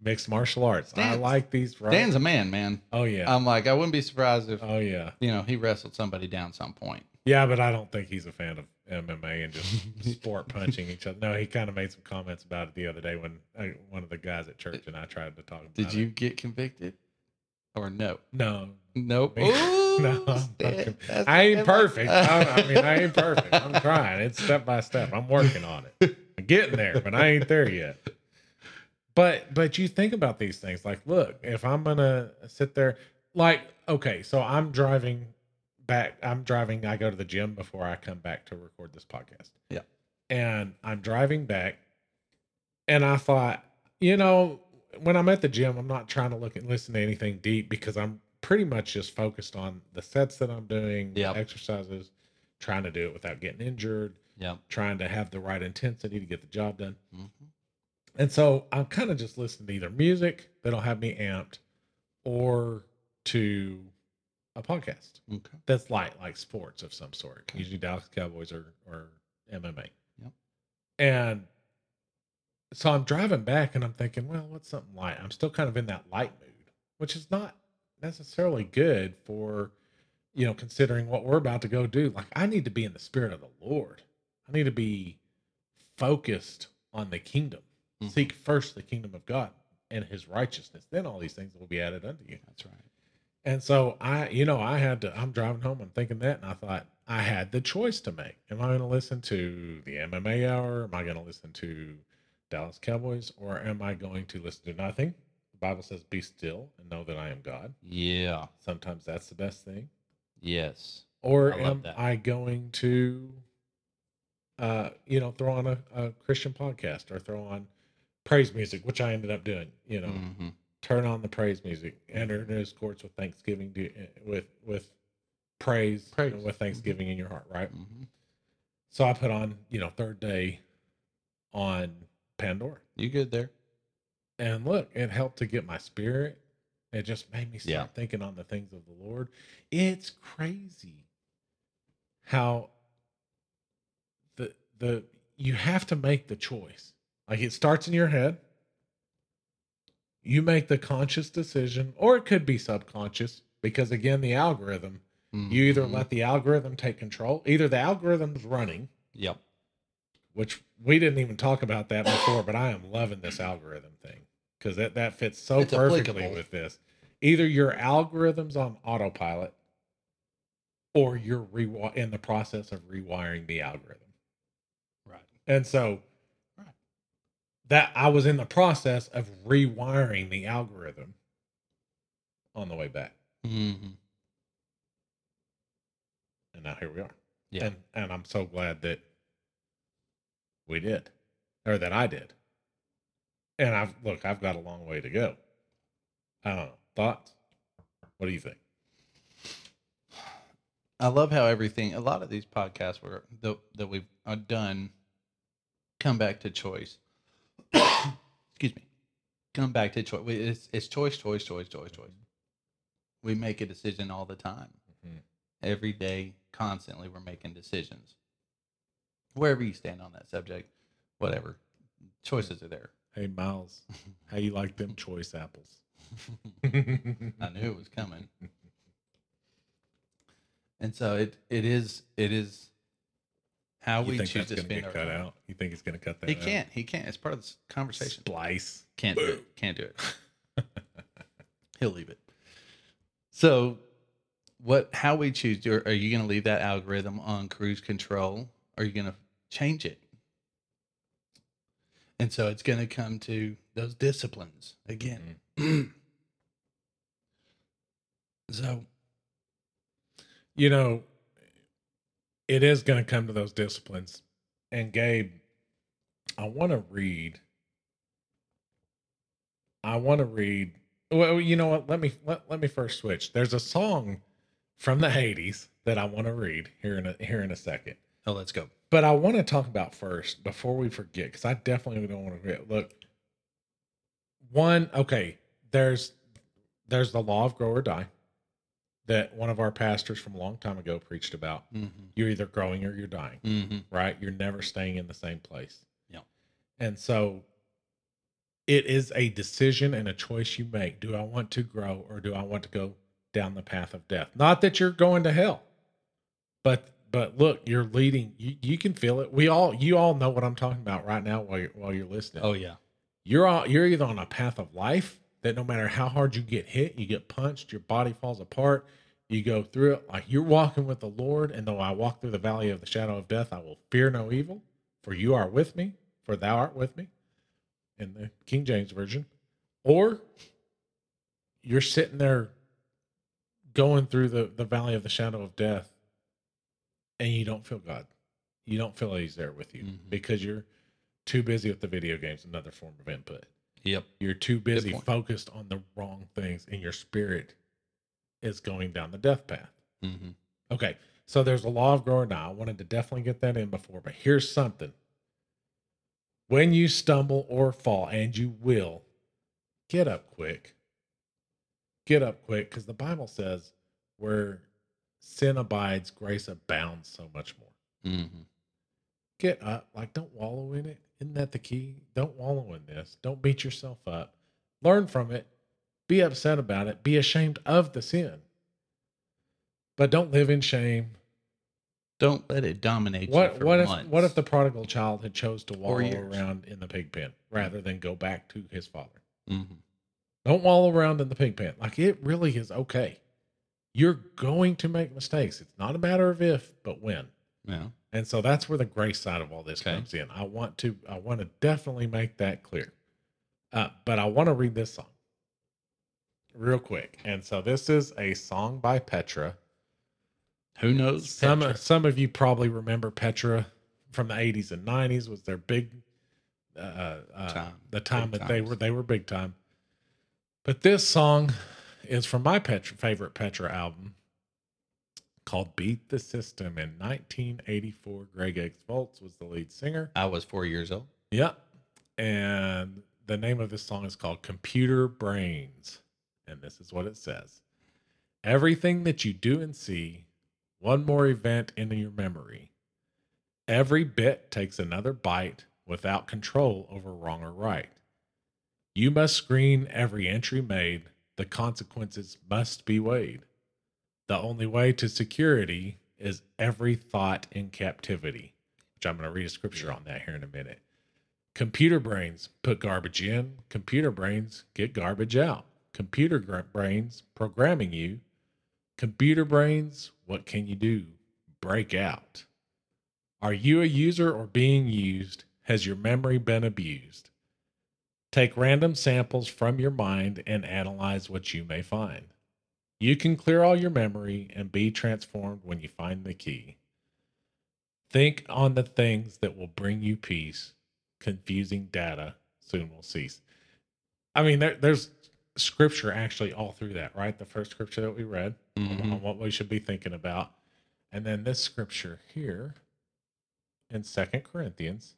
mixed martial arts, I like these. Right? Dan's a man, man. oh yeah, I'm like, I wouldn't be surprised if oh yeah. you know he wrestled somebody down some point. Yeah, but I don't think he's a fan of MMA and just sport punching each other. No, he kind of made some comments about it the other day when uh, one of the guys at church and I tried to talk about Did you it. get convicted, or no? No, Nope. Ooh, no, I'm not I ain't perfect. I, I mean, I ain't perfect. I'm trying. It's step by step. I'm working on it. I'm getting there, but I ain't there yet. But but you think about these things. Like, look, if I'm gonna sit there, like, okay, so I'm driving back. I'm driving. I go to the gym before I come back to record this podcast. Yeah. And I'm driving back, and I thought, you know, when I'm at the gym, I'm not trying to look and listen to anything deep because I'm pretty much just focused on the sets that I'm doing, Yep. exercises, trying to do it without getting injured, Yep. trying to have the right intensity to get the job done. Mhm. And so I'm kind of just listening to either music that'll have me amped or to a podcast Okay. that's light, like sports of some sort, usually Dallas Cowboys or, or MMA. Yep. And so I'm driving back and I'm thinking, well, what's something light? I'm still kind of in that light mood, which is not necessarily good for, you know, considering what we're about to go do. Like, I need to be in the spirit of the Lord. I need to be focused on the kingdom. Mhm. Seek first the kingdom of God and his righteousness. Then all these things will be added unto you. That's right. And so I, you know, I had to, I'm driving home, I'm thinking that, and I thought I had the choice to make. Am I going to listen to the MMA hour? Am I going to listen to Dallas Cowboys? Or am I going to listen to nothing? The Bible says, be still and know that I am God. Yeah. Sometimes that's the best thing. Yes. Or I am that. I going to, uh, you know, throw on a, a Christian podcast or throw on praise music, which I ended up doing, you know, hmm turn on the praise music, enter into his courts with thanksgiving, do, with with praise, Praise. with thanksgiving in your heart, right? hmm So I put on, you know, third day on Pandora, You good there? and look, it helped to get my spirit It just made me start Yeah. thinking on the things of the Lord. It's crazy how the the you have to make the choice. Like it starts in your head. You make the conscious decision, or it could be subconscious, because again, the algorithm, you either Mhm. let the algorithm take control, either the algorithm's running, Yep. Which we didn't even talk about that before, but I am loving this algorithm thing because that, that fits so It's perfectly applicable. with this. Either your algorithm's on autopilot or you're rewi- in the process of rewiring the algorithm. Right. And so Right. that I was in the process of rewiring the algorithm on the way back. hmm And now here we are. Yeah. And and I'm so glad that we did. Or that I did. And I've look, I've got a long way to go. I don't know. Thoughts? What do you think? I love how everything. A lot of these podcasts were that that we've uh, done come back to choice. Excuse me. Come back to choice. It's, it's choice, choice, choice, choice, choice. We make a decision all the time. Mhm. Every day, constantly, we're making decisions. Wherever you stand on that subject, whatever, choices are there. Hey Miles, how you like them choice apples? I knew it was coming. And so it it is it is how You we choose to spend our cut time. out? You think he's gonna cut that out? He out? can't. He can't. It's part of this conversation. Splice. Can't do it. Can't do it. He'll leave it. So, what? How we choose? Are you going to leave that algorithm on cruise control? Are you going to change it? And so it's going to come to those disciplines again. Mm-hmm. so you know, it is going to come to those disciplines. And Gabe, I want to read. I want to read. Well, you know what? Let me let, let me first switch. There's a song from the 80s that I want to read here in a here in a second. Oh, let's go. But I want to talk about first before we forget, because I definitely don't want to forget. Look, one, okay, there's there's the law of grow or die that one of our pastors from a long time ago preached about. Mm-hmm. You're either growing or you're dying, Mm-hmm. right? You're never staying in the same place. Yeah. And so it is a decision and a choice you make. Do I want to grow or do I want to go down the path of death? Not that you're going to hell, but but look, you're leading. You, you can feel it. We all you all know what I'm talking about right now while you're, while you're listening. Oh yeah. You're all, you're either on a path of life that no matter how hard you get hit, you get punched, your body falls apart, you go through it like you're walking with the Lord. And though I walk through the valley of the shadow of death, I will fear no evil, for you are with me, for thou art with me, in the King James version. Or you're sitting there going through the, the valley of the shadow of death, and you don't feel God. You don't feel He's there with you Mhm. because you're too busy with the video games, another form of input. Yep. You're too busy focused on the wrong things, and your spirit is going down the death path. Mm-hmm. Okay, so there's a law of growing now. I wanted to definitely get that in before, but here's something. When you stumble or fall, and you will, get up quick. Get up quick, because the Bible says where sin abides, grace abounds so much more. Mm-hmm. Get up. Like, don't wallow in it. Isn't that the key? Don't wallow in this. Don't beat yourself up. Learn from it. Be upset about it. Be ashamed of the sin. But don't live in shame. Don't let it dominate you What what if months. what if the prodigal child had chose to wallow around in the pig pen rather than go back to his father? Mm-hmm. Don't wallow around in the pig pen. Like it really is okay. You're going to make mistakes. It's not a matter of if, but when. Yeah. And so that's where the grace side of all this Okay. comes in. I want to I want to definitely make that clear. Uh, but I want to read this song real quick. And so this is a song by Petra. Who knows? Some Petra? some of you probably remember Petra from the 80s and 90s was their big uh, uh, Time. the time Big that they were they were big time. But this song is from my Petra, favorite Petra album called Beat the System in 1984. Greg X Volz was the lead singer. I was four years old. Yep. And the name of this song is called Computer Brains. and this is what it says Everything that you do and see, one more event in your memory. Every bit takes another bite without control over wrong or right. You must screen every entry made, the consequences must be weighed. The only way to security is every thought in captivity, which I'm going to read a scripture on that here in a minute. Computer brains put garbage in, computer brains get garbage out. Computer brains programming you. Computer brains, what can you do? Break out. Are you a user or being used? Has your memory been abused? Take random samples from your mind and analyze what you may find. You can clear all your memory and be transformed when you find the key. Think on the things that will bring you peace. Confusing data soon will cease. I mean, there, there's scripture actually all through that, right? The first scripture that we read on- Mhm. on what we should be thinking about. And then this scripture here in Second Corinthians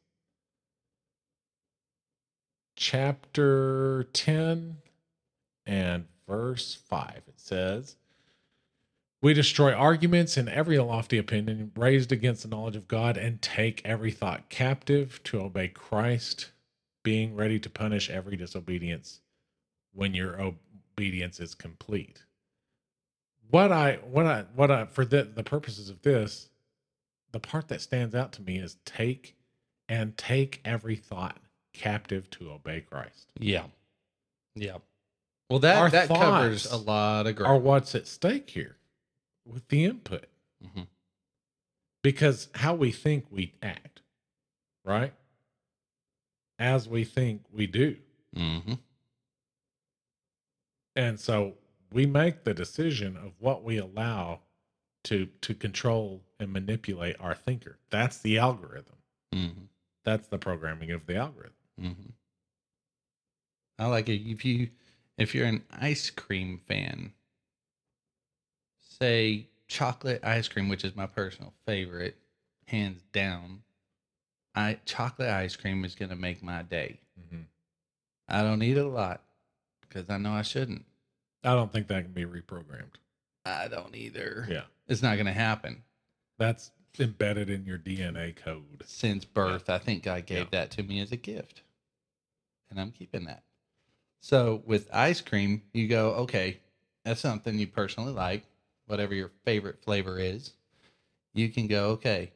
chapter 10 and verse 5 it says we destroy arguments and every lofty opinion raised against the knowledge of God and take every thought captive to obey Christ being ready to punish every disobedience when your obedience is complete. What i what i what i for the, the purposes of this the part that stands out to me is take and take every thought captive to obey Christ. Yeah. Yeah. Well, that Our that covers a lot of Or ground. what's at stake here with the input. Mhm. Because how we think we act, right? As we think we do. Mhm. And so we make the decision of what we allow to to control and manipulate our thinker. That's the algorithm. Mhm. That's the programming of the algorithm. Hmm I like it. If you if you're an ice cream fan, say chocolate ice cream, which is my personal favorite, hands down. I chocolate ice cream is gonna make my day. Mhm. I don't eat it a lot because I know I shouldn't. I don't think that can be reprogrammed. I don't either. Yeah. It's not gonna happen. That's embedded in your DNA code. since birth. I think God gave Yeah. that to me as a gift. And I'm keeping that. So with ice cream, you go, okay, that's something you personally like, whatever your favorite flavor is. You can go, okay,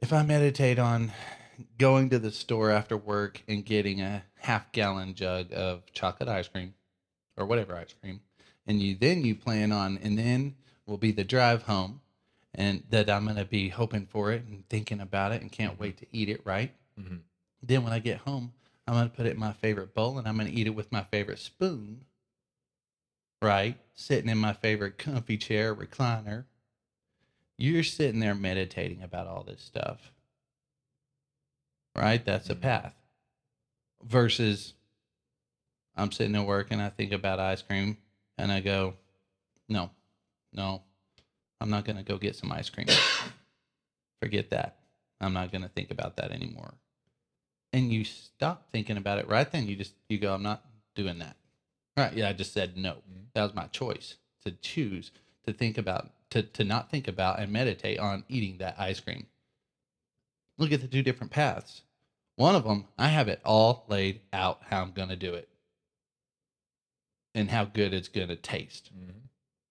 if I meditate on going to the store after work and getting a half gallon jug of chocolate ice cream or whatever ice cream, and you then you plan on, and then will be the drive home and that I'm going to be hoping for it and thinking about it and can't wait to eat it, right? Mhm. Then when I get home, I'm going to put it in my favorite bowl and I'm going to eat it with my favorite spoon, right? Sitting in my favorite comfy chair, recliner. You're sitting there meditating about all this stuff, right? That's a Mhm. path. Versus I'm sitting at work and I think about ice cream and I go, no, no, I'm not going to go get some ice cream. Forget that. I'm not going to think about that anymore. And you stop thinking about it right then. You just, you go, I'm not doing that. Right. Yeah. I just said no. Mhm. That was my choice to choose to think about, to, to not think about and meditate on eating that ice cream. Look at the two different paths. One of them, I have it all laid out how I'm going to do it and how good it's going to taste Mhm.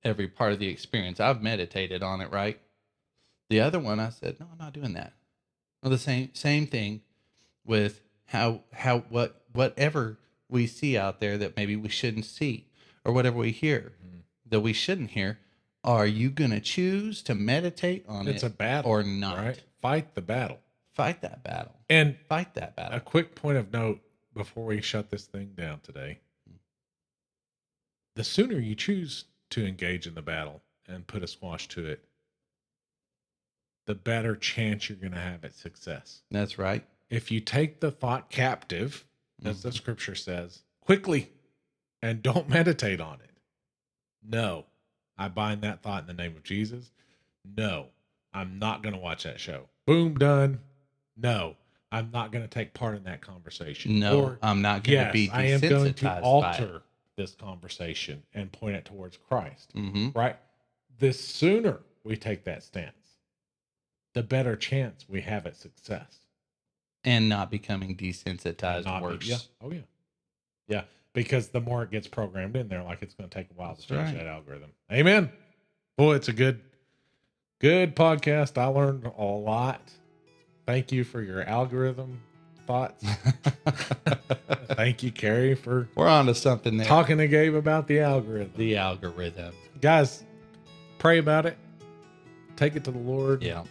Every part of the experience. I've meditated on it, right? The other one, I said, no, I'm not doing that. Well, the same same thing with how how what whatever we see out there that maybe we shouldn't see, or whatever we hear Mhm. that we shouldn't hear. Are you gonna choose to meditate on It's it a battle or not? Right? Fight the battle. Fight that battle. And Fight that battle. a quick point of note before we shut this thing down today. The sooner you choose to engage in the battle and put a squash to it, the better chance you're going to have at success. That's right. If you take the thought captive, as Mm-hmm. the scripture says, quickly and don't meditate on it. No, I bind that thought in the name of Jesus. No, I'm not going to watch that show. Boom, done. No, I'm not going to take part in that conversation. No, Or, I'm not gonna yes, be I am going desensitized to alter this conversation and point it towards Christ, hmm right? The sooner we take that stance, the better chance we have at success. And not becoming desensitized Not be- yeah. Oh yeah. Yeah. Because the more it gets programmed in there, like it's going to take a while That's to change right. that algorithm. Amen. Boy, it's a good, good podcast. I learned a lot. Thank you for your algorithm thoughts. Thank you, Carrie, for We're on to something there. talking to Gabe about the algorithm. the algorithm. Guys, pray about it. Take it to the Lord. Yeah.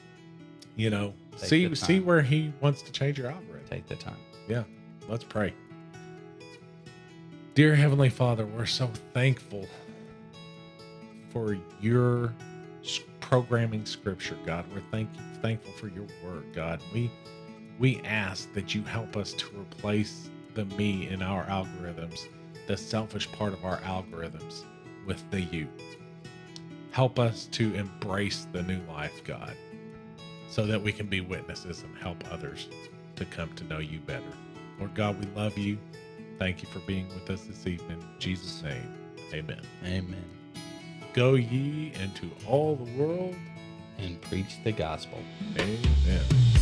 You know, Take see see where He wants to change your algorithm. Take the time. Yeah, let's pray. Dear Heavenly Father, we're so thankful for your programming scripture, God. We're thank thankful for your word, God. We we ask that you help us to replace the me in our algorithms, the selfish part of our algorithms, with the you. Help us to embrace the new life, God, so that we can be witnesses and help others to come to know you better. Lord God, we love you. Thank you for being with us this evening. In Jesus' name, amen. Amen. Go ye into all the world. And preach the gospel. Amen.